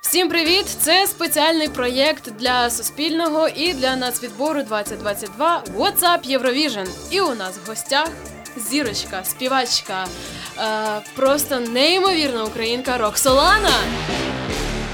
Всім привіт! Це спеціальний проєкт для Суспільного і для нацвідбору 2022 WhatsApp Eurovision. І у нас в гостях зірочка, співачка, е, просто неймовірна українка Роксолана.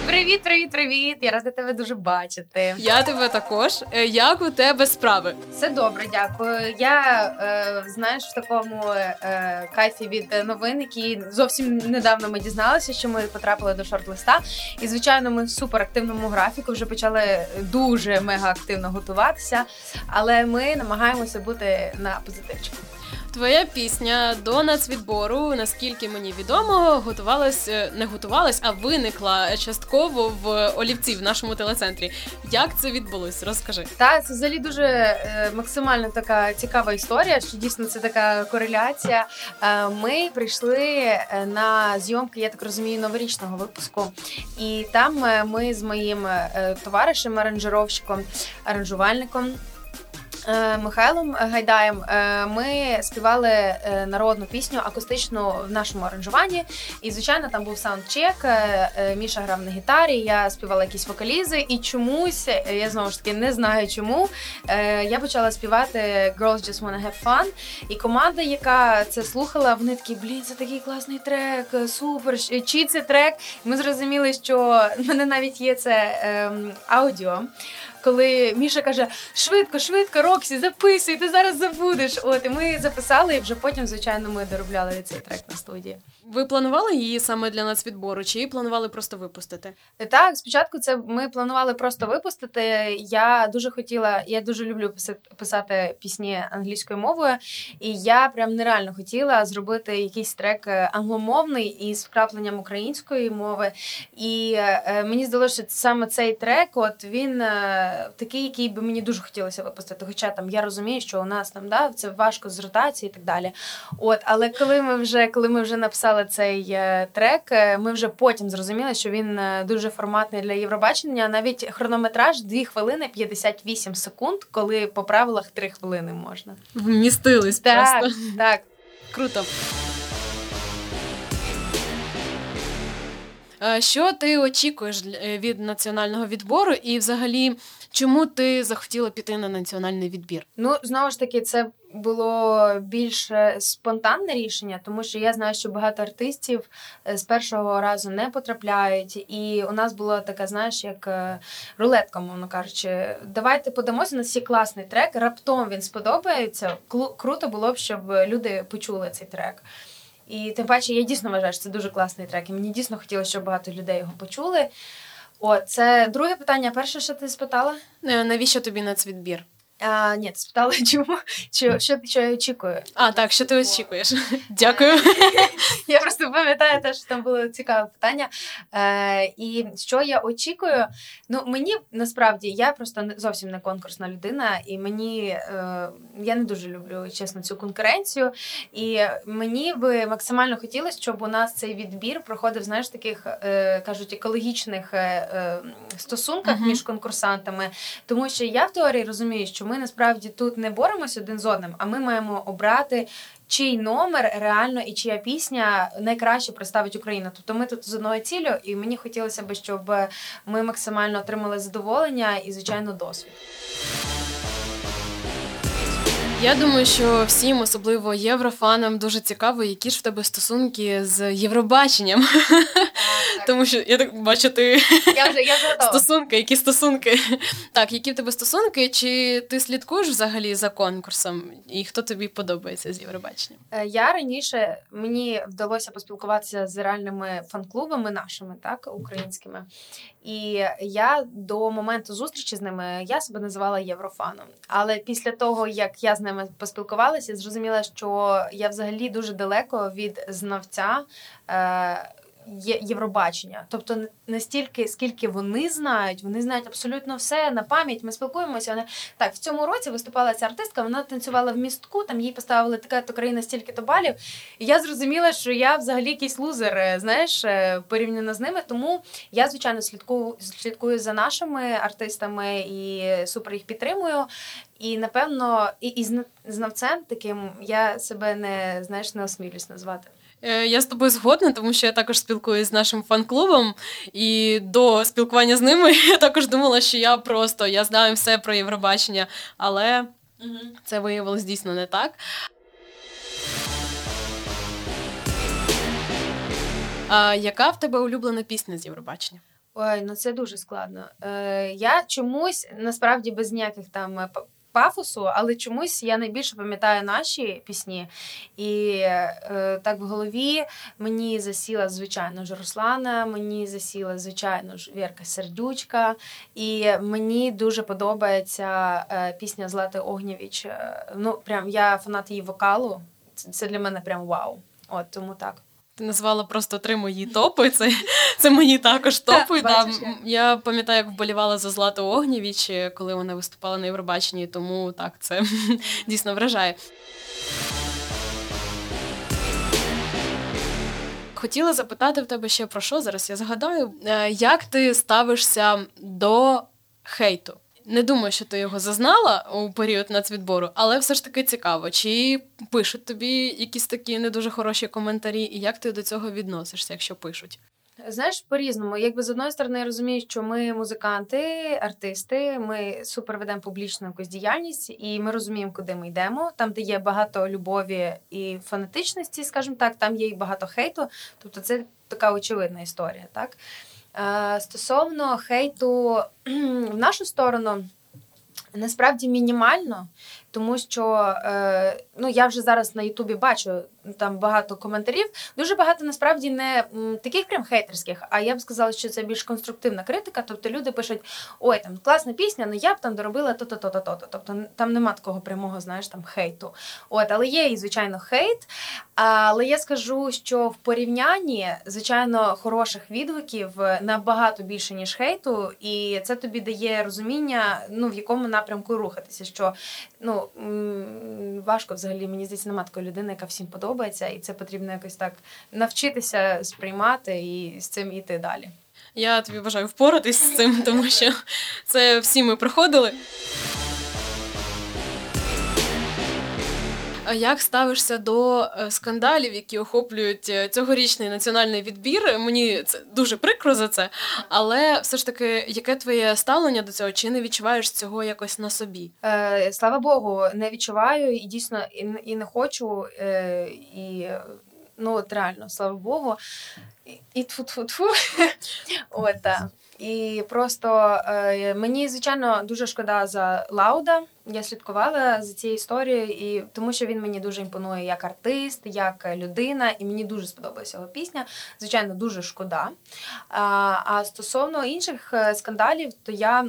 Привіт, привіт, привіт! Я рада тебе дуже бачити. Я тебе також. Е, Як у тебе справи? Все добре, дякую. Я е, знаєш в такому е, кайфі від новин, які зовсім недавно ми дізналися, що ми потрапили до шорт-листа. І звичайно, ми в суперактивному графіку вже почали дуже мега активно готуватися. Але ми намагаємося бути на позитивчику. Твоя пісня до нацвідбору, наскільки мені відомо, готувалась е, не готувалась, а виникла частково в Олівці в нашому телецентрі. Як це відбулось? Розкажи. Та це взагалі дуже е, максимально така цікава історія, що дійсно це така кореляція. Е, ми прийшли е, на зйомки, я так розумію, новорічного випуску, і там е, ми з моїм товаришем, аранжировщиком, аранжувальником. Е, Михайлом Гайдаєм е, ми співали е, народну пісню акустичну в нашому аранжуванні. І, звичайно, там був саундчек. е, е, Міша грав на гітарі, я співала якісь вокалізи, і чомусь е, я знову ж таки не знаю чому. е, Я почала співати Girls Just Wanna Have Fun. І команда, яка це слухала, вони такі, блін, це такий класний трек, е, супер. Чий це трек? Ми зрозуміли, що в мене навіть є це ем, аудіо. Коли Міша каже: швидко, швидко, Роксі, записуй, ти зараз забудеш. От і ми записали, і вже потім, звичайно, ми доробляли цей трек на студії. Ви планували її саме для нацвідбору, чи її планували просто випустити? Так, спочатку це ми планували просто випустити. Я дуже хотіла, я дуже люблю писати пісні англійською мовою, і я прям нереально хотіла зробити якийсь трек е, англомовний із вкрапленням української мови. І е, мені здалося, що саме цей трек, от він е, такий, який би мені дуже хотілося випустити. Хоча там я розумію, що у нас там да, це важко з ротації і так далі. От, але коли ми вже коли ми вже написали цей е, трек, е, ми вже потім зрозуміли, що він е, дуже форматний для Євробачення. Навіть хронометраж 2 хвилини 58 секунд, коли по правилах 3 хвилини можна. Вмістились Так, просто. так. Круто. Що ти очікуєш від національного відбору, і взагалі, чому ти захотіла піти на національний відбір? Ну, знову ж таки, це було більш е, спонтанне рішення, тому що я знаю, що багато артистів е, з першого разу не потрапляють. І у нас була така, знаєш, як е, рулетка, мовно кажучи. Давайте подамося, нас є класний трек. Раптом він сподобається. Круто було б, щоб люди почули цей трек. І тим паче, я дійсно вважаю, що це дуже класний трек. І мені дійсно хотілося, щоб багато людей його почули. О, це друге питання. Перше, що ти спитала? Е, Навіщо тобі нацвідбір? А, ні, спитала, чому що, що, що я очікую. А, так, що ти очікуєш? Дякую. Я просто пам'ятаю те, що там було цікаве питання. Е, і що я очікую? Ну, мені насправді я просто не зовсім не конкурсна людина, і мені е, я не дуже люблю чесно цю конкуренцію. І мені би максимально хотілося, щоб у нас цей відбір проходив, знаєш, таких е, кажуть, екологічних е, е, стосунках Мгм. між конкурсантами. Тому що я в теорії розумію, що ми насправді тут не боремося один з одним, а ми маємо обрати. Чий номер реально і чия пісня найкраще представить Україну? Тобто ми тут з одною ціллю, і мені хотілося б, щоб ми максимально отримали задоволення і, звичайно, досвід. Я думаю, що всім, особливо єврофанам, дуже цікаво, які ж в тебе стосунки з Євробаченням. Тому що я так бачу, ти Я вже я вже готова. стосунки, які стосунки. Так, які в тебе стосунки? Чи ти слідкуєш взагалі за конкурсом? І хто тобі подобається з Євробаченням? Е, Я раніше мені вдалося поспілкуватися з реальними фан-клубами нашими, так українськими. І я до моменту зустрічі з ними я себе називала єврофаном. Але після того, як я з ними поспілкувалася, зрозуміла, що я взагалі дуже далеко від знавця. Е- Євробачення, тобто настільки, скільки вони знають, вони знають абсолютно все на пам'ять. Ми спілкуємося. Вони так в цьому році виступала ця артистка. Вона танцювала в містку. Там їй поставили така то країна стільки то балів. І я зрозуміла, що я взагалі якийсь лузер, е, знаєш, е, порівняно з ними. Тому я звичайно слідкую слідкую за нашими артистами і супер їх підтримую. І напевно, і, і знавцем таким я себе не знаєш не осмілюсь назвати. Е, я з тобою згодна, тому що я також спілкуюся з нашим фан-клубом, і до спілкування з ними я також думала, що я просто я знаю все про Євробачення, але це виявилось дійсно не так. А Яка в тебе улюблена пісня з Євробачення? Ой, ну це дуже складно. Е, Я чомусь насправді без ніяких там е, пафосу, але чомусь я найбільше пам'ятаю наші пісні. І е, так в голові мені засіла, звичайно ж, Руслана, мені засіла, звичайно ж, Вірка Сердючка. І мені дуже подобається е, пісня Злати Огнєвіч. Е, ну, прям я фанат її вокалу. Це для мене прям вау. От тому так. Ти назвала просто три мої топи. Це це мої також топи. Да, Я пам'ятаю, як вболівала за Злату Огнєвіч, коли вона виступала на Євробаченні, тому так це дійсно вражає. Хотіла запитати в тебе ще про що зараз. Я згадаю, е, як ти ставишся до хейту? Не думаю, що ти його зазнала у період нацвідбору, але все ж таки цікаво, чи пишуть тобі якісь такі не дуже хороші коментарі, і як ти до цього відносишся, якщо пишуть? Знаєш, по-різному, якби з одної сторони я розумію, що ми музиканти, артисти, ми супер ведемо публічну якусь діяльність, і ми розуміємо, куди ми йдемо. Там, де є багато любові і фанатичності, скажімо так, там є і багато хейту. Тобто, це така очевидна історія, так. Е, стосовно хейту в нашу сторону, насправді мінімально, тому що е, ну я вже зараз на Ютубі бачу там багато коментарів. Дуже багато насправді не таких прям хейтерських, а я б сказала, що це більш конструктивна критика. Тобто люди пишуть: ой, там класна пісня, але я б там доробила то-то, то-то, то-то. Тобто там нема такого прямого, знаєш, там хейту. От, але є і звичайно хейт. Але я скажу, що в порівнянні, звичайно, хороших відгуків набагато більше ніж хейту, і це тобі дає розуміння, ну в якому напрямку рухатися. Що ну важко взагалі мені здається, нема такої людини, яка всім подобається, і це потрібно якось так навчитися сприймати і з цим іти далі. Я тобі бажаю впоратись з цим, тому що це всі ми проходили. Як ставишся до е, скандалів, які охоплюють е, цьогорічний національний відбір? Мені це дуже прикро за це, але все ж таки, яке твоє ставлення до цього? Чи не відчуваєш цього якось на собі? Е, Слава Богу, не відчуваю і дійсно і, і не хочу. Е, і ну от реально, слава Богу, і тфу-тфу-тфу. От, так. І просто е, мені, звичайно, дуже шкода за Лауда. Я слідкувала за цією історією, і тому що він мені дуже імпонує як артист, як людина, і мені дуже сподобалася його пісня. Звичайно, дуже шкода. А, а стосовно інших е, скандалів, то я.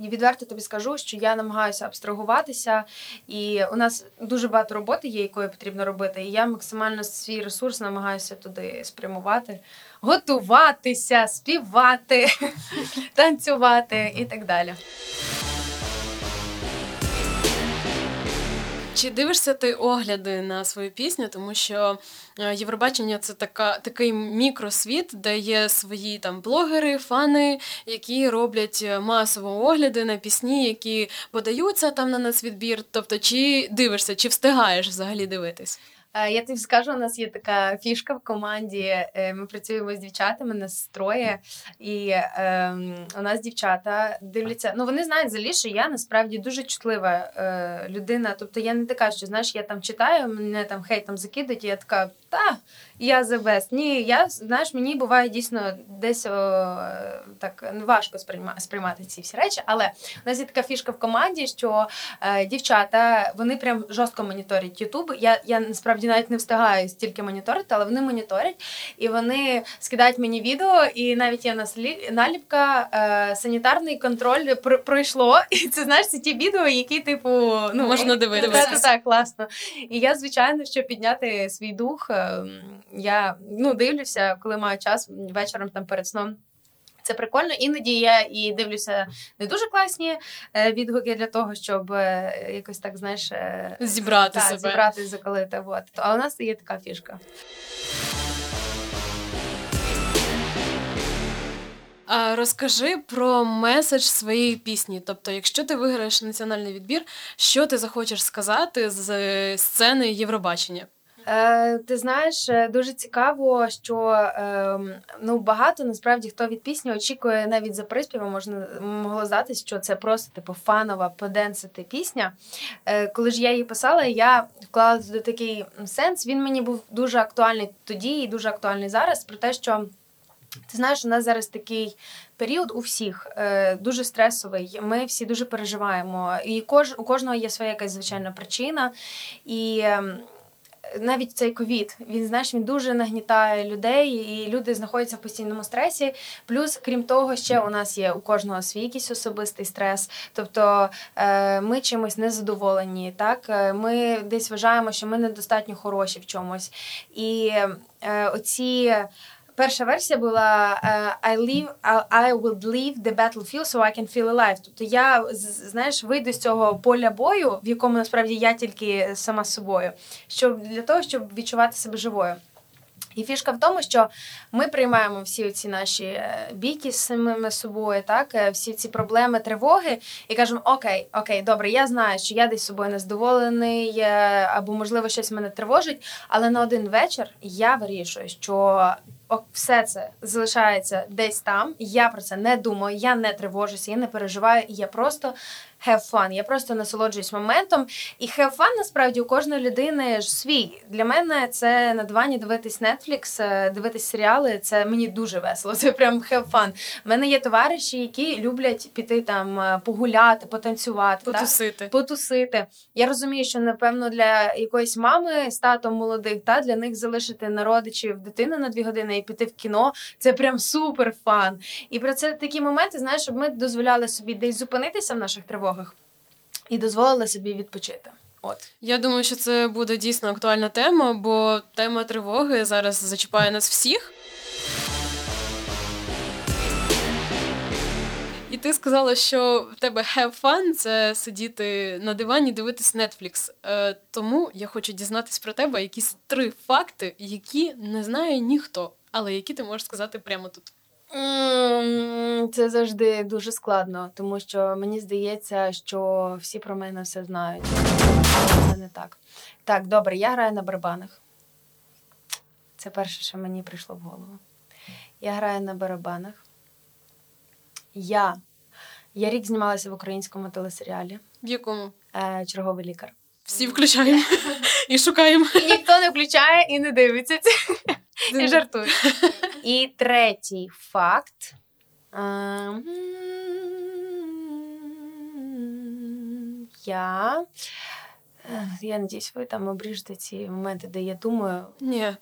І відверто тобі скажу, що я намагаюся абстрагуватися, і у нас дуже багато роботи є, якою потрібно робити. І я максимально свій ресурс намагаюся туди спрямувати готуватися, співати, танцювати і так далі. Чи дивишся ти огляди на свою пісню, тому що е, Євробачення це така такий мікросвіт, де є свої там блогери, фани, які роблять е, масово огляди на пісні, які подаються там на нацвідбір. Тобто, чи дивишся, чи встигаєш взагалі дивитись? Е, я тобі скажу, у нас є така фішка в команді. Е, ми працюємо з дівчатами, нас троє, і е, у нас дівчата дивляться. Ну вони знають взагалі, що я насправді дуже чутлива е, людина. Тобто я не така, що знаєш, я там читаю, мене там хейтом закидуть, і я така, та я the best. Ні, я знаєш, мені буває дійсно десь о, так важко сприймати ці всі речі. Але у нас є така фішка в команді, що е, дівчата вони прям жорстко моніторять Ютуб. Я я насправді навіть не встигаю стільки моніторити, але вони моніторять і вони скидають мені відео, і навіть є наслі... наліпка е, санітарний контроль пр- пройшло. І це знаєш, це ті відео, які типу ну Можна дивитися. Так, так, класно. І я, звичайно, щоб підняти свій дух, е, я ну дивлюся, коли маю час вечором там перед сном. Це прикольно. Іноді я і дивлюся не дуже класні е, відгуки для того, щоб е, якось так знаєш е, Зібрати так, себе. зібрати, закалити. Вот. А у нас є така фішка. А розкажи про меседж своєї пісні. Тобто, якщо ти виграєш національний відбір, що ти захочеш сказати з сцени Євробачення? Е, ти знаєш, е, дуже цікаво, що е, ну багато насправді хто від пісні очікує навіть за приспівом, можна могло здатись, що це просто типу фанова поденсити пісня. Коли ж я її писала, я вклала туди такий сенс. Він мені був дуже актуальний тоді і дуже актуальний зараз. Про те, що ти знаєш, у нас зараз такий період у всіх дуже стресовий. Ми всі дуже переживаємо, і кож, у кожного є своя якась звичайна причина. І навіть цей ковід, він знаєш, він дуже нагнітає людей, і люди знаходяться в постійному стресі. Плюс, крім того, ще у нас є у кожного свій якийсь особистий стрес. Тобто е, ми чимось незадоволені, так Е, ми десь вважаємо, що ми недостатньо хороші в чомусь. І е, оці. Перша версія була е, I leave, I, will leave the battlefield so I can feel alive. Тобто я знаєш, вийду з цього поля бою, в якому насправді я тільки сама собою, щоб для того, щоб відчувати себе живою. І фішка в тому, що ми приймаємо всі ці наші е, бійки з самими собою, так е, всі ці проблеми, тривоги, і кажемо: Окей, окей, добре, я знаю, що я десь собою незадоволений, або можливо щось мене тривожить, але на один вечір я вирішую, що все це залишається десь там. Я про це не думаю, я не тривожуся, я не переживаю, і я просто have fun, Я просто насолоджуюсь моментом. І have fun, насправді у кожної людини ж свій. Для мене це на дивані дивитись Netflix, е, дивитись серіали. Це мені дуже весело. Це прям have fun. У мене є товариші, які люблять піти там е, погуляти, потанцювати. так? Потусити. потусити. Я розумію, що напевно для якоїсь мами з татом молодих, та для них залишити на родичів дитину на дві години і піти в кіно. Це прям супер фан. І про це такі моменти, знаєш, щоб ми дозволяли собі десь зупинитися в наших тривогах і дозволили собі відпочити. От Я думаю, що це буде дійсно актуальна тема, бо тема тривоги зараз зачіпає нас всіх. І ти сказала, що в тебе have fun – це сидіти на дивані, дивитись Netflix. Е, тому я хочу дізнатись про тебе якісь три факти, які не знає ніхто, але які ти можеш сказати прямо тут. Це завжди дуже складно, тому що мені здається, що всі про мене все знають. Це не так. Так, добре, я граю на барабанах. Це перше, що мені прийшло в голову. Я граю на барабанах. Я, я рік знімалася в українському телесеріалі В якому е, Черговий лікар. всі включаємо і шукаємо. І ніхто не включає і не дивиться. І жартую. І третій факт. Ем, Я. е, Я надіюсь, ви там обріжете ці моменти, де я думаю. Ні.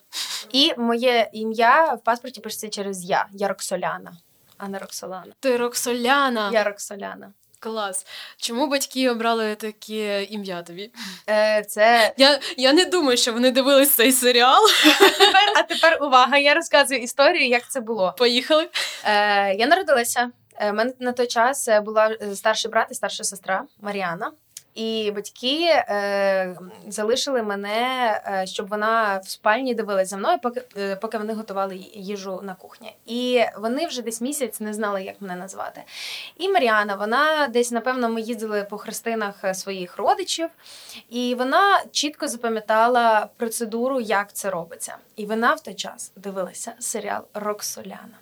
І моє ім'я в паспорті пишеться через я. Я Роксоляна, а не Роксолана. Ти Роксоляна. Я Роксоляна. Клас. Чому батьки обрали таке ім'я тобі? Е, Це Я, я не думаю, що вони дивились цей серіал. тепер, а тепер увага. Я розказую історію, як це було. Поїхали. Е, я народилася. У мене на той час е, була е, старший брат і старша сестра Маріана. І батьки е, залишили мене, е, щоб вона в спальні дивилась за мною, поки, е, поки вони готували їжу на кухні. І вони вже десь місяць не знали, як мене назвати. І Маріана, вона десь, напевно, ми їздили по хрестинах е, своїх родичів, і вона чітко запам'ятала процедуру, як це робиться. І вона в той час дивилася серіал Роксоляна.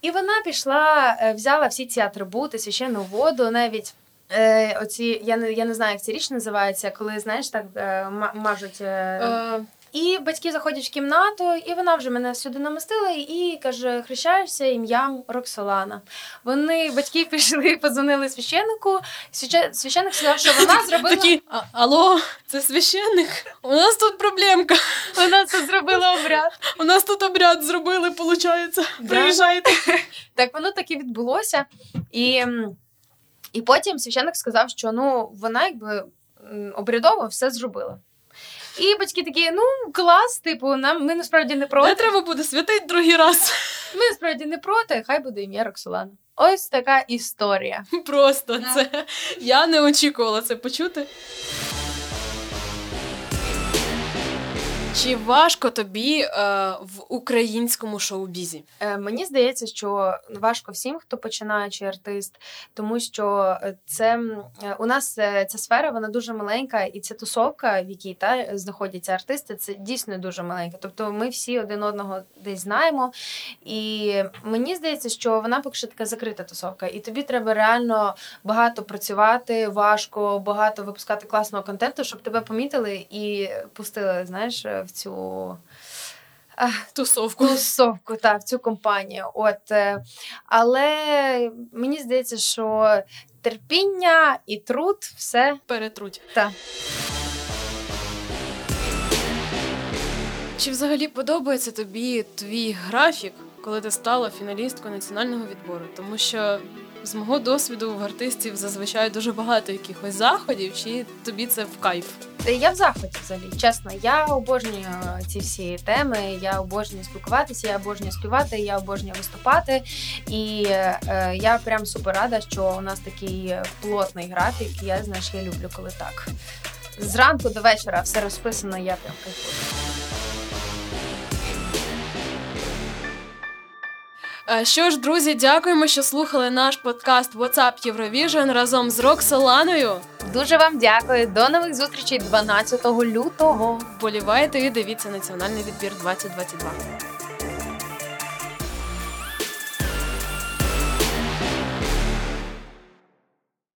І вона пішла, е, взяла всі ці атрибути, священну воду, навіть. Е, оці, я не я не знаю, як ця річ називається, коли знаєш, так е, мажуть. Е, Е, І батьки заходять в кімнату, і вона вже мене сюди намостила і каже: хрещаєшся ім'ям Роксолана. Вони батьки пішли, подзвонили священнику. Священ- Священник сказав, що вона зробила Такі, «А- алло, це священник? У нас тут проблемка. вона це зробила обряд. У нас тут обряд зробили, виходить. Да. Приїжджайте. Так воно так і відбулося. І, і потім священник сказав, що ну вона якби обрядово все зробила. І батьки такі: ну клас, типу, нам ми насправді не Не треба буде святить другий раз. Ми насправді не проти, хай буде ім'я Роксолана. Ось така історія. Просто Да. це. Я не очікувала це почути. Чи важко тобі е, в українському шоу-бізі? Е, Мені здається, що важко всім, хто починаючий артист, тому що е, це е, у нас е, ця сфера вона дуже маленька, і ця тусовка, в якій та знаходяться артисти, це дійсно дуже маленька. Тобто ми всі один одного десь знаємо. І мені здається, що вона поки що така закрита тусовка, і тобі треба реально багато працювати, важко, багато випускати класного контенту, щоб тебе помітили і пустили, знаєш, в цю. Тусовку. Тусовку, так, в цю компанію. От, е, але мені здається, що терпіння і труд все Перетруть. так. Чи взагалі подобається тобі твій графік, коли ти стала фіналісткою національного відбору? Тому що з мого досвіду в артистів зазвичай дуже багато якихось заходів, чи тобі це в кайф? Я в захваті взагалі, чесно. Я обожнюю ці всі теми. Я обожнюю спілкуватися, я обожнюю співати, я обожнюю виступати. І е, я прям супер рада, що у нас такий плотний графік. Я знаєш, я люблю, коли так. Зранку до вечора все розписано, я прям кайфую. Що ж, друзі, дякуємо, що слухали наш подкаст WhatsApp Eurovision разом з Роксоланою. Дуже вам дякую. До нових зустрічей 12 лютого. Вболівайте і дивіться національний відбір 2022.